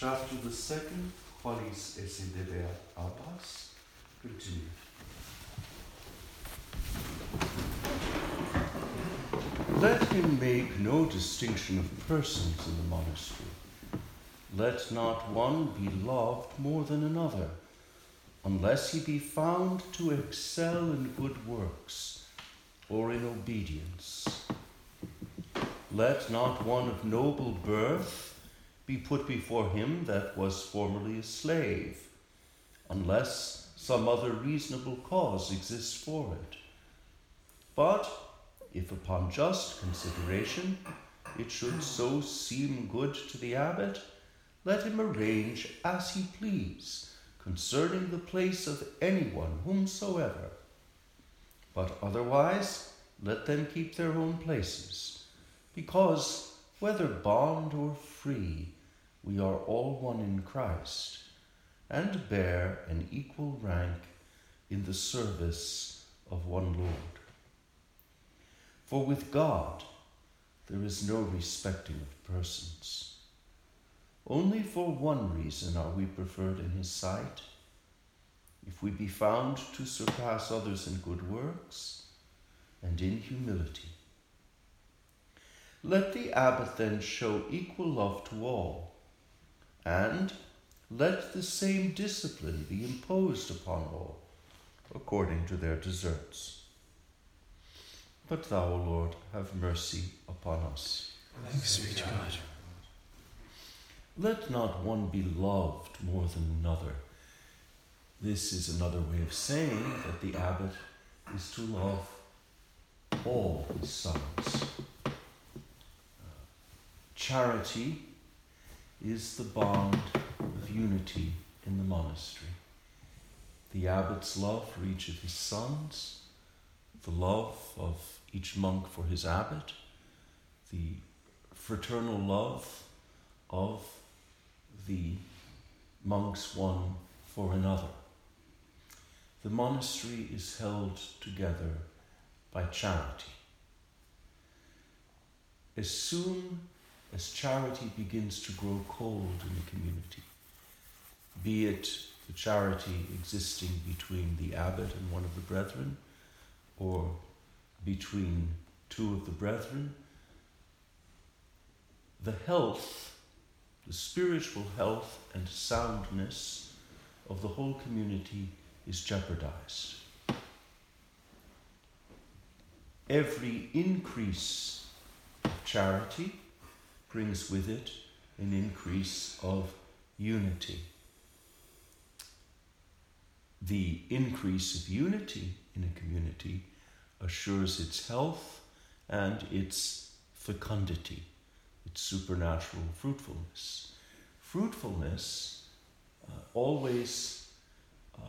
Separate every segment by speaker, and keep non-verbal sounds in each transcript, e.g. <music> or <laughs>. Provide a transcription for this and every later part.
Speaker 1: Chapter the second, qualis esse debet abbas, continue. Let him make no distinction of persons in the monastery. Let not one be loved more than another, unless he be found to excel in good works or in obedience. Let not one of noble birth be put before him that was formerly a slave, unless some other reasonable cause exists for it. But if upon just consideration it should so seem good to the abbot, let him arrange as he please concerning the place of anyone whomsoever. But otherwise, let them keep their own places, because whether bond or free, we are all one in Christ, and bear an equal rank in the service of one Lord. For with God there is no respecting of persons. Only for one reason are we preferred in his sight. If we be found to surpass others in good works and in humility. Let the abbot then show equal love to all, and let the same discipline be imposed upon all, according to their deserts. But thou, O Lord, have mercy upon us.
Speaker 2: Thanks be to God.
Speaker 1: Let not one be loved more than another. This is another way of saying that the abbot is to love all his sons. Uh, charity is the bond of unity in the monastery. The abbot's love for each of his sons, the love of each monk for his abbot, the fraternal love of the monks one for another. The monastery is held together by charity. As soon as charity begins to grow cold in the community, be it the charity existing between the abbot and one of the brethren, or between two of the brethren, the health, the spiritual health and soundness of the whole community is jeopardized. Every increase of charity brings with it an increase of unity. The increase of unity in a community assures its health and its fecundity, its supernatural fruitfulness. Fruitfulness uh, always uh,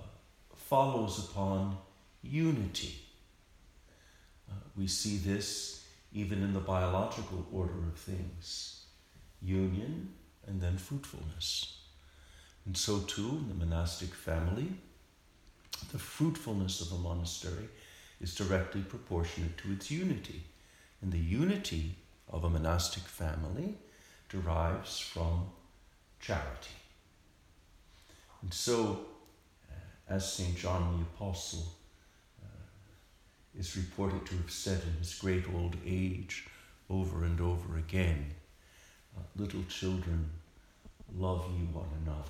Speaker 1: follows upon unity. Uh, we see this even in the biological order of things union and then fruitfulness. And so, too, in the monastic family, the fruitfulness of a monastery is directly proportionate to its unity. And the unity of a monastic family derives from charity. And so, uh, as St. John the Apostle is reported to have said in his great old age over and over again, uh, little children, love ye one another.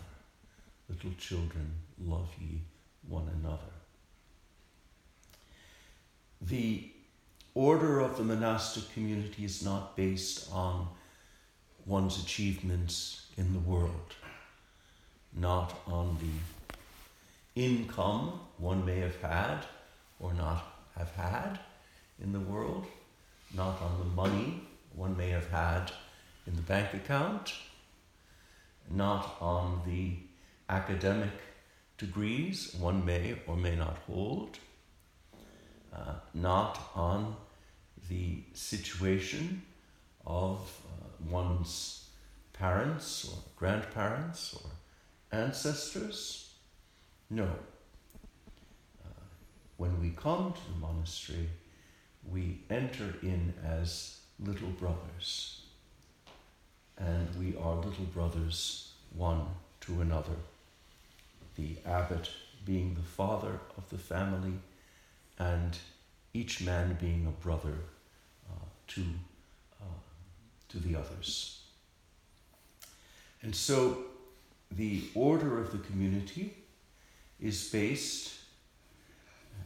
Speaker 1: Little children, love ye one another. The order of the monastic community is not based on one's achievements in the world, not on the income one may have had or not have had in the world, not on the money one may have had in the bank account, not on the academic degrees one may or may not hold uh, not on the situation of uh, one's parents or grandparents or ancestors. No. When we come to the monastery, we enter in as little brothers. And we are little brothers one to another. The abbot being the father of the family, and each man being a brother uh, to, uh, to the others. And so the order of the community is based,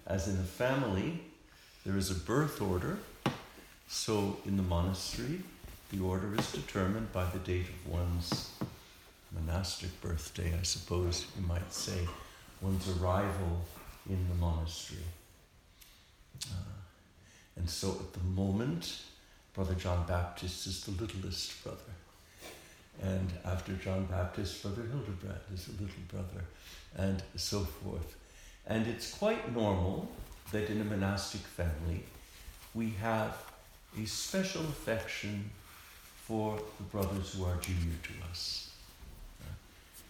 Speaker 1: as in a family, there is a birth order. So in the monastery, the order is determined by the date of one's monastic birthday, I suppose you might say, one's arrival in the monastery. Uh, and so at the moment, Brother John Baptist is the littlest brother. And after John Baptist, Brother Hildebrand is a little brother, and so forth. And it's quite normal that in a monastic family we have a special affection for the brothers who are junior to us.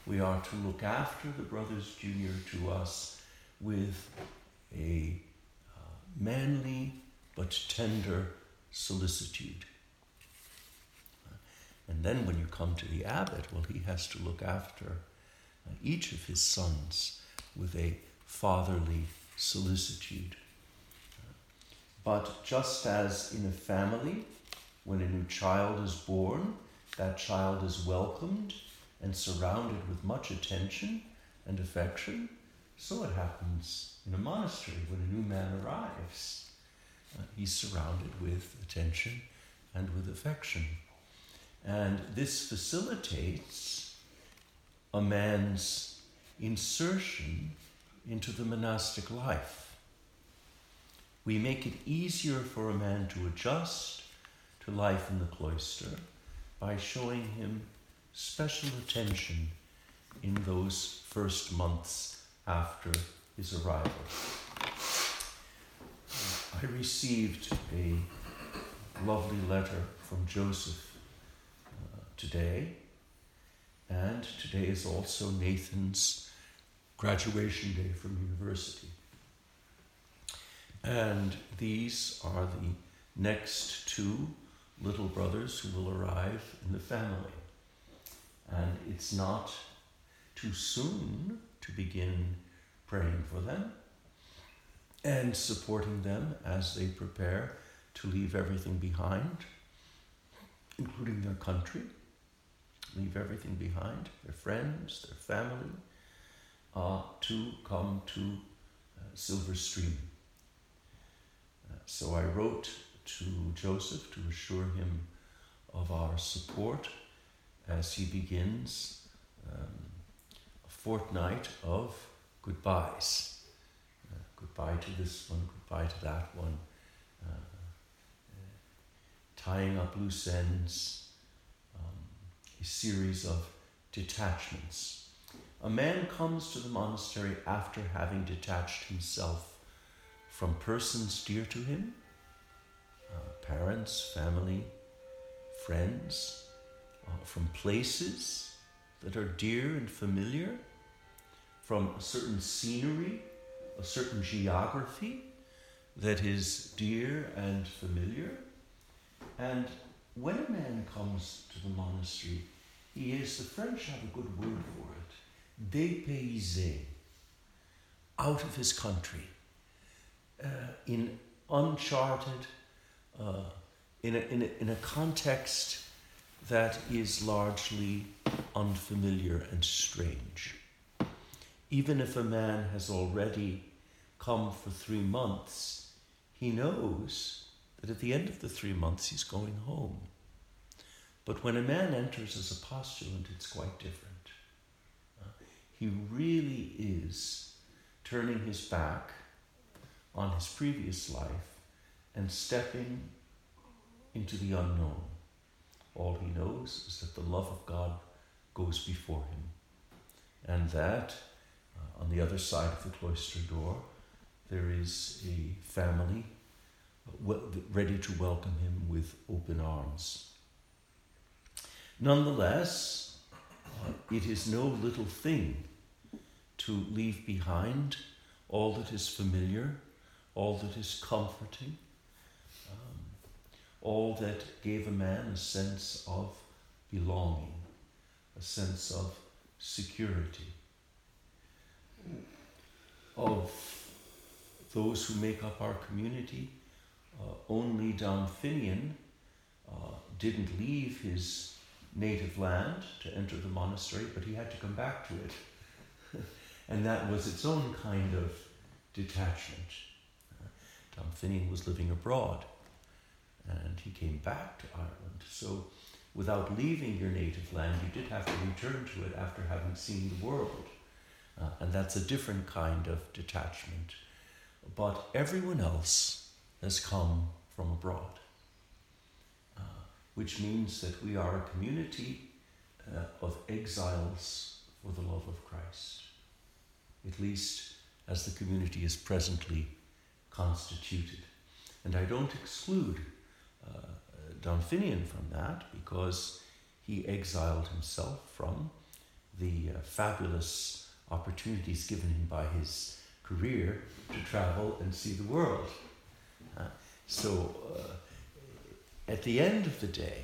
Speaker 1: We are to look after the brothers junior to us with a uh, manly but tender solicitude. And then when you come to the abbot, well, he has to look after uh, each of his sons with a fatherly solicitude. But just as in a family, when a new child is born, that child is welcomed and surrounded with much attention and affection, so it happens in a monastery when a new man arrives. Uh, he's surrounded with attention and with affection. And this facilitates a man's insertion into the monastic life. We make it easier for a man to adjust to life in the cloister by showing him special attention in those first months after his arrival. I received a lovely letter from Joseph uh, today, and today is also Nathan's graduation day from university. And these are the next two little brothers who will arrive in the family. And it's not too soon to begin praying for them and supporting them as they prepare to leave everything behind, including their country, leave everything behind, their friends, their family, uh, to come to uh, Silverstream. Uh, so I wrote to Joseph to assure him of our support as he begins um, a fortnight of goodbyes. Uh, goodbye to this one, goodbye to that one, uh, tying up loose ends, um, a series of detachments. A man comes to the monastery after having detached himself from persons dear to him, uh, parents, family, friends, uh, from places that are dear and familiar, from a certain scenery, a certain geography that is dear and familiar. And when a man comes to the monastery, he is, the French have a good word for it, dépaysé, out of his country, uh, in uncharted, uh, in, a, in, a, in a context that is largely unfamiliar and strange. Even if a man has already come for three months, he knows that at the end of the three months he's going home. But when a man enters as a postulant, it's quite different. He really is turning his back on his previous life and stepping into the unknown. All he knows is that the love of God goes before him, and that uh, on the other side of the cloister door there is a family uh, ready to welcome him with open arms. Nonetheless, it is no little thing to leave behind all that is familiar, all that is comforting, all that gave a man a sense of belonging, a sense of security of those who make up our community. Uh, only Dom Finian uh, didn't leave his native land to enter the monastery, but he had to come back to it. <laughs> and that was its own kind of detachment. Uh, Dom Finian was living abroad and he came back to Ireland. So, without leaving your native land, you did have to return to it after having seen the world. Uh, and that's a different kind of detachment. But everyone else has come from abroad, which means that we are a community uh, of exiles for the love of Christ, at least as the community is presently constituted. And I don't exclude uh, from that because he exiled himself from the uh, fabulous opportunities given him by his career to travel and see the world. Uh, so, uh, at the end of the day,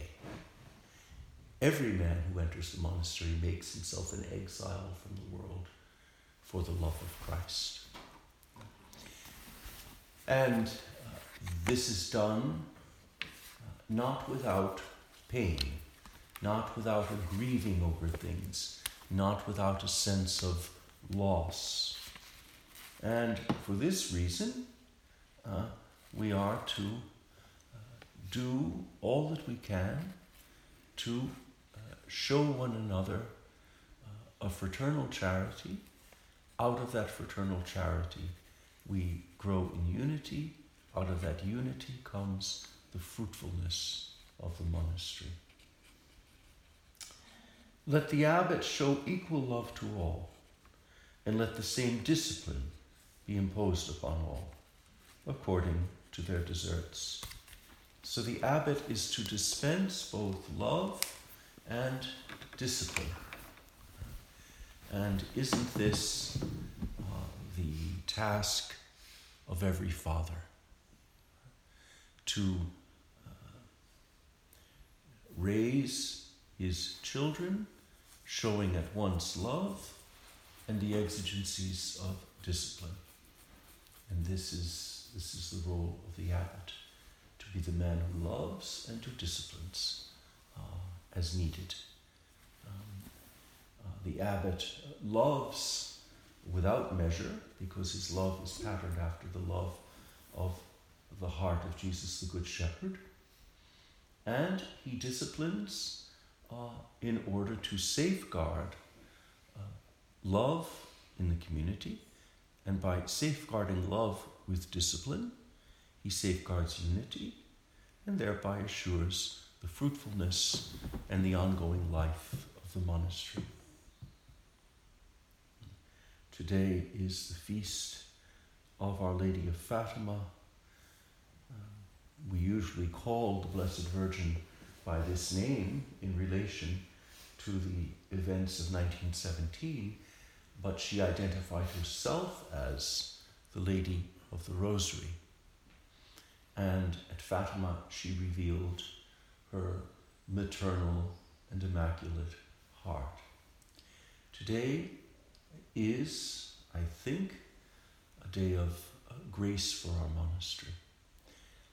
Speaker 1: every man who enters the monastery makes himself an exile from the world for the love of Christ. And uh, this is done uh, not without pain, not without a grieving over things, not without a sense of loss. And for this reason, uh, we are to do all that we can to uh, show one another uh, a fraternal charity. Out of that fraternal charity, we grow in unity. Out of that unity comes the fruitfulness of the monastery. Let the abbot show equal love to all, and let the same discipline be imposed upon all, according to their deserts. So the abbot is to dispense both love and discipline. And isn't this uh, the task of every father? To uh, raise his children, showing at once love and the exigencies of discipline. And this is, this is the role of the abbot be the man who loves and who disciplines uh, as needed. Um, uh, the abbot loves without measure because his love is patterned after the love of the heart of Jesus the Good Shepherd. And he disciplines uh, in order to safeguard uh, love in the community and by safeguarding love with discipline, he safeguards unity and thereby assures the fruitfulness and the ongoing life of the monastery. Today is the feast of Our Lady of Fatima. Um, we usually call the Blessed Virgin by this name in relation to the events of 1917 but she identified herself as the Lady of the Rosary. And at Fatima, she revealed her maternal and immaculate heart. Today is, I think, a day of uh, grace for our monastery.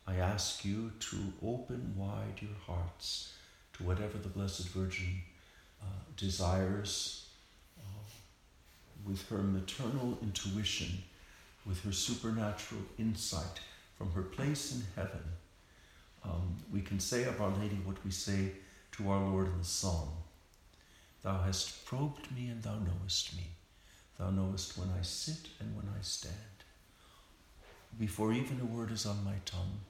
Speaker 1: I ask you to open wide your hearts to whatever the Blessed Virgin uh, desires with her maternal intuition, with her supernatural insight from her place in heaven, um, we can say of Our Lady what we say to our Lord in the song Thou hast probed me and thou knowest me. Thou knowest when I sit and when I stand. Before even a word is on my tongue,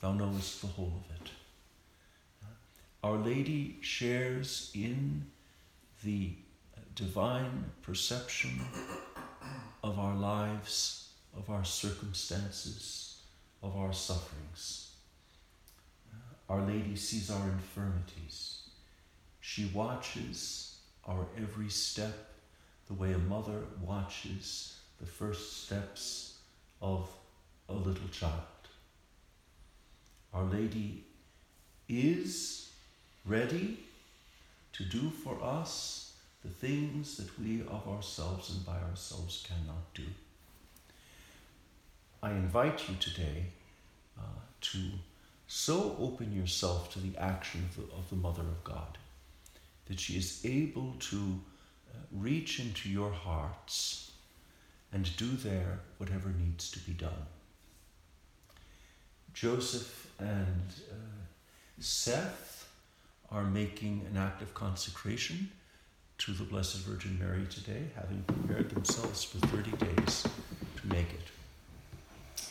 Speaker 1: thou knowest the whole of it. Our Lady shares in the divine perception of our lives, of our circumstances, of our sufferings. Our Lady sees our infirmities. She watches our every step the way a mother watches the first steps of a little child. Our Lady is ready to do for us the things that we of ourselves and by ourselves cannot do. I invite you today uh, to so open yourself to the action of the, of the Mother of God that she is able to uh, reach into your hearts and do there whatever needs to be done. Joseph and uh, Seth are making an act of consecration to the Blessed Virgin Mary today, having prepared themselves for 30 days to make it.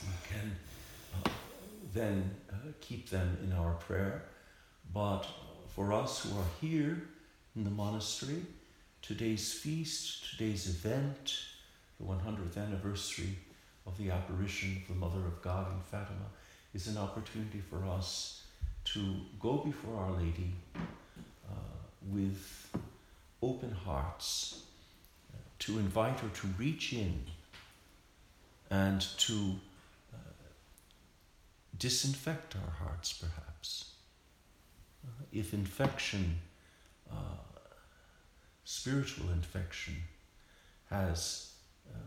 Speaker 1: We can uh, then uh, keep them in our prayer, but for us who are here in the monastery, today's feast, today's event, the 100th anniversary of the apparition of the Mother of God in Fatima, is an opportunity for us to go before Our Lady uh, with open hearts, uh, to invite her to reach in and to disinfect our hearts, perhaps. Uh, if infection, uh, spiritual infection, has um,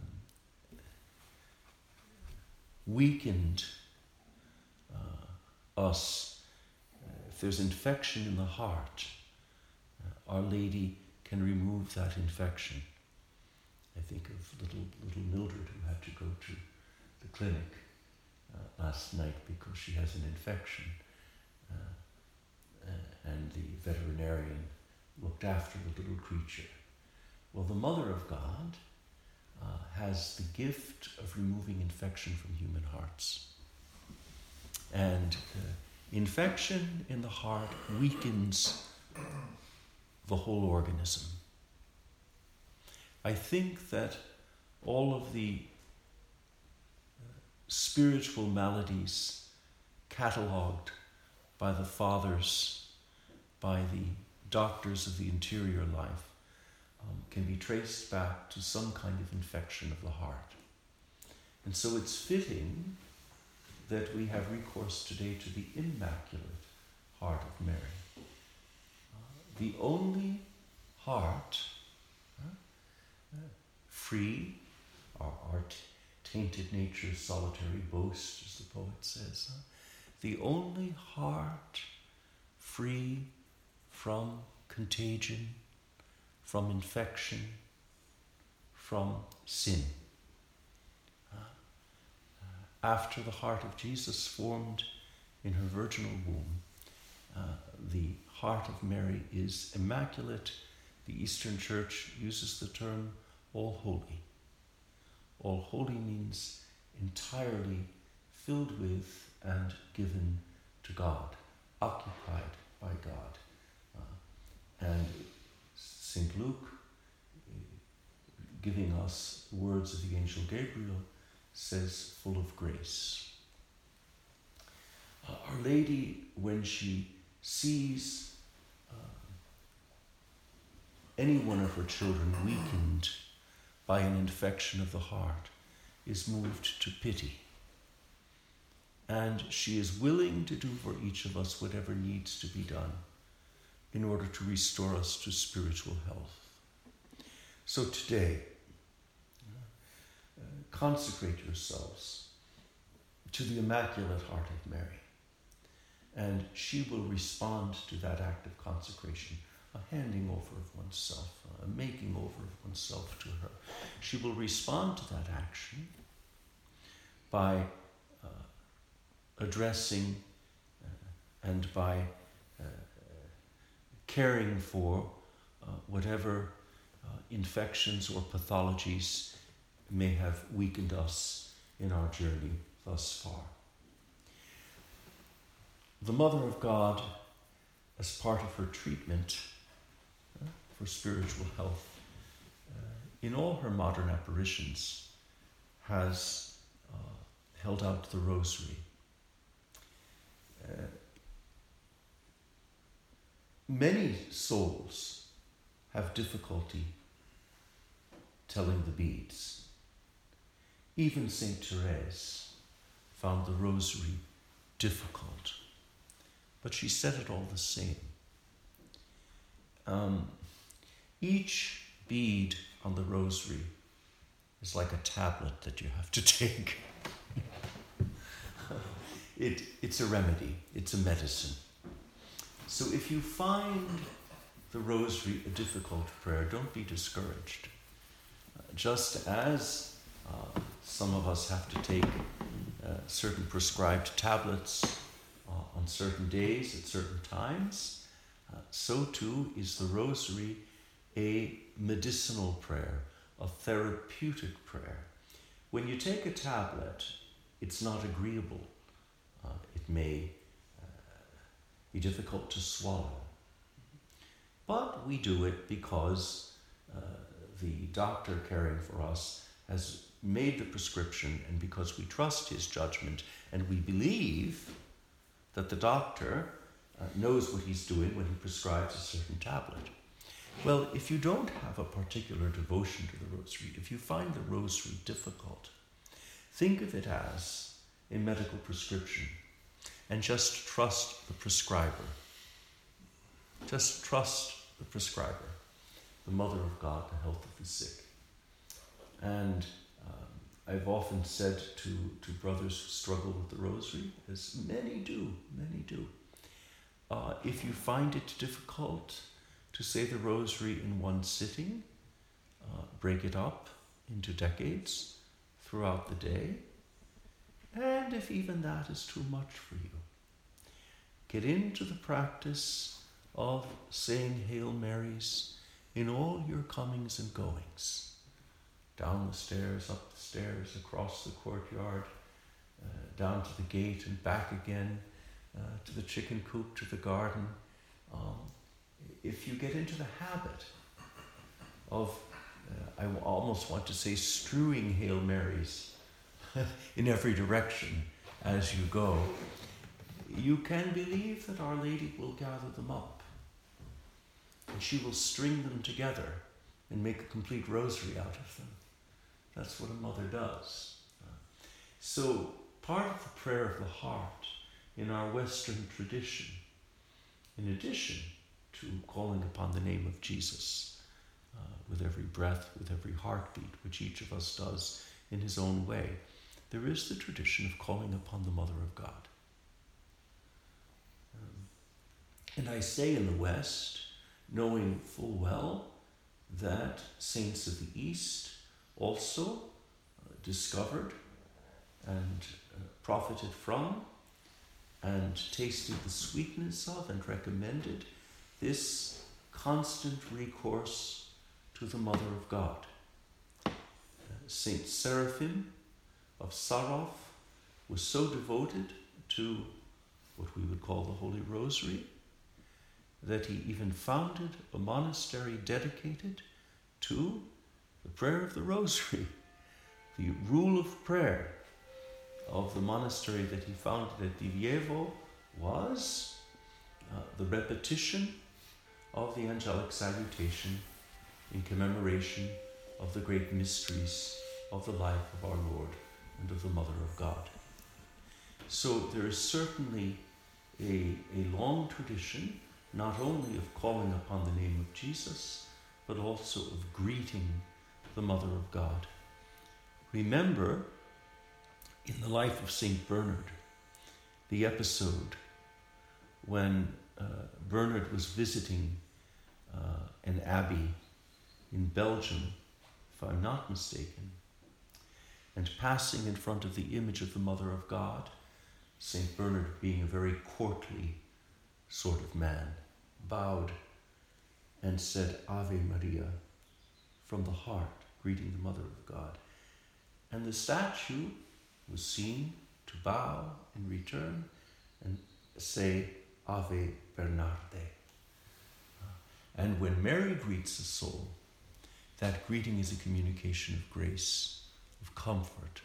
Speaker 1: weakened uh, us, uh, if there's infection in the heart, uh, Our Lady can remove that infection. I think of little little Mildred who had to go to the clinic uh, last night because she has an infection, uh, and the veterinarian looked after the little creature. Well, the Mother of God uh, has the gift of removing infection from human hearts. And uh, infection in the heart weakens the whole organism. I think that all of the spiritual maladies catalogued by the fathers, by the doctors of the interior life, um, can be traced back to some kind of infection of the heart. And so it's fitting that we have recourse today to the Immaculate Heart of Mary. Uh, the only heart uh, free, our, our t- tainted nature's solitary boast, as the poet says. The only heart free from contagion, from infection, from sin. Uh, after the heart of Jesus formed in her virginal womb, uh, the heart of Mary is immaculate. The Eastern Church uses the term all holy. All holy means entirely filled with and given to God, occupied by God. Uh, and St. Luke, giving us words of the angel Gabriel, says, full of grace. Uh, Our Lady, when she sees uh, any one of her children weakened by an infection of the heart, is moved to pity. And she is willing to do for each of us whatever needs to be done in order to restore us to spiritual health. So today, uh, consecrate yourselves to the Immaculate Heart of Mary, and she will respond to that act of consecration, a handing over of oneself, a making over of oneself to her. She will respond to that action by uh, addressing uh, and by uh, caring for uh, whatever uh, infections or pathologies may have weakened us in our journey thus far. The Mother of God, as part of her treatment uh, for spiritual health, uh, in all her modern apparitions, has uh, held out the rosary. Uh, Many souls have difficulty telling the beads. Even St. Therese found the rosary difficult, but she said it all the same. Um, Each bead on the rosary is like a tablet that you have to <laughs> take. it, it's a remedy, it's a medicine. So if you find the rosary a difficult prayer, don't be discouraged. Uh, just as uh, some of us have to take uh, certain prescribed tablets uh, on certain days at certain times, uh, so too is the rosary a medicinal prayer, a therapeutic prayer. When you take a tablet, it's not agreeable. Uh, it may be difficult to swallow. But we do it because uh, the doctor caring for us has made the prescription and because we trust his judgment and we believe that the doctor uh, knows what he's doing when he prescribes a certain tablet. Well, if you don't have a particular devotion to the rosary, if you find the rosary difficult, think of it as a medical prescription and just trust the prescriber. Just trust the prescriber, the Mother of God, the health of the sick. And um, I've often said to, to brothers who struggle with the rosary, as many do, many do, uh, if you find it difficult to say the rosary in one sitting, uh, break it up into decades throughout the day. And if even that is too much for you, get into the practice of saying Hail Marys in all your comings and goings. Down the stairs, up the stairs, across the courtyard, uh, down to the gate and back again, uh, to the chicken coop, to the garden. Um, if you get into the habit of, uh, I almost want to say, strewing Hail Marys <laughs> in every direction as you go, you can believe that Our Lady will gather them up and she will string them together and make a complete rosary out of them. That's what a mother does. So, part of the prayer of the heart in our Western tradition, in addition to calling upon the name of Jesus uh, with every breath, with every heartbeat, which each of us does in his own way, there is the tradition of calling upon the Mother of God. Um, and I say in the West, knowing full well that saints of the East also uh, discovered and uh, profited from and tasted the sweetness of and recommended this constant recourse to the Mother of God. Uh, Saint Seraphim of Sarov was so devoted to what we would call the Holy Rosary that he even founded a monastery dedicated to the prayer of the Rosary, <laughs> the rule of prayer of the monastery that he founded at Diveyevo was uh, the repetition of the angelic salutation in commemoration of the great mysteries of the life of our Lord and of the Mother of God. So there is certainly a, a long tradition not only of calling upon the name of Jesus, but also of greeting the Mother of God. Remember, in the life of St. Bernard, the episode when uh, Bernard was visiting uh, an abbey in Belgium, if I'm not mistaken, and passing in front of the image of the Mother of God, St. Bernard being a very courtly sort of man, bowed and said Ave Maria from the heart, greeting the Mother of God. And the statue was seen to bow in return and say Ave Bernarde. And when Mary greets a soul, that greeting is a communication of grace, of comfort,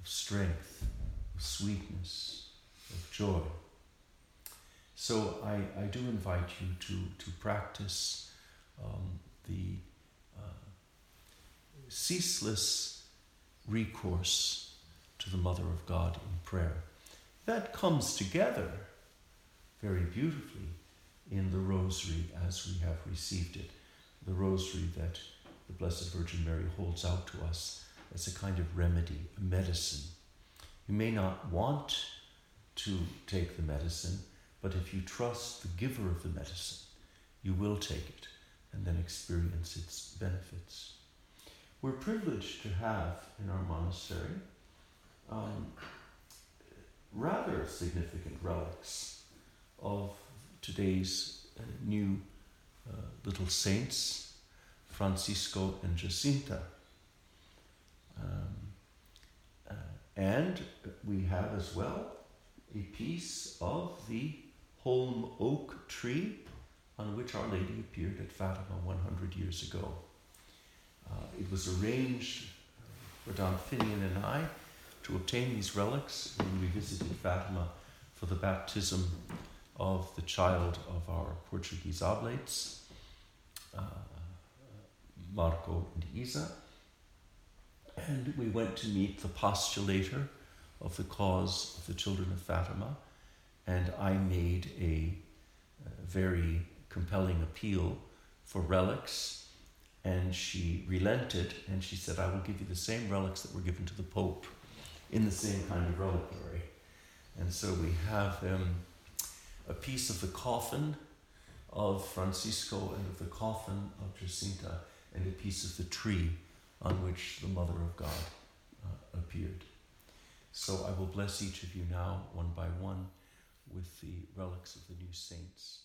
Speaker 1: of strength, of sweetness, of joy. So I, I do invite you to, to practice um, the uh, ceaseless recourse to the Mother of God in prayer. That comes together very beautifully in the Rosary as we have received it. the rosary that the Blessed Virgin Mary holds out to us as a kind of remedy, a medicine. You may not want to take the medicine, but if you trust the giver of the medicine, you will take it and then experience its benefits. We're privileged to have in our monastery um, rather significant relics of today's uh, new uh, little saints, Francisco and Jacinta. Um, uh, and we have as well a piece of the holm oak tree on which Our Lady appeared at Fatima 100 years ago. Uh, it was arranged for Dom Finian and I to obtain these relics when we visited Fatima for the baptism of the child of our Portuguese oblates, uh, Marco and Isa. And we went to meet the postulator of the cause of the children of Fatima, and I made a, a very compelling appeal for relics. And she relented and she said, I will give you the same relics that were given to the Pope in the same kind of reliquary. And so we have um, a piece of the coffin of Francisco and of the coffin of Jacinta and a piece of the tree on which the Mother of God uh, appeared. So I will bless each of you now, one by one, with the relics of the new saints.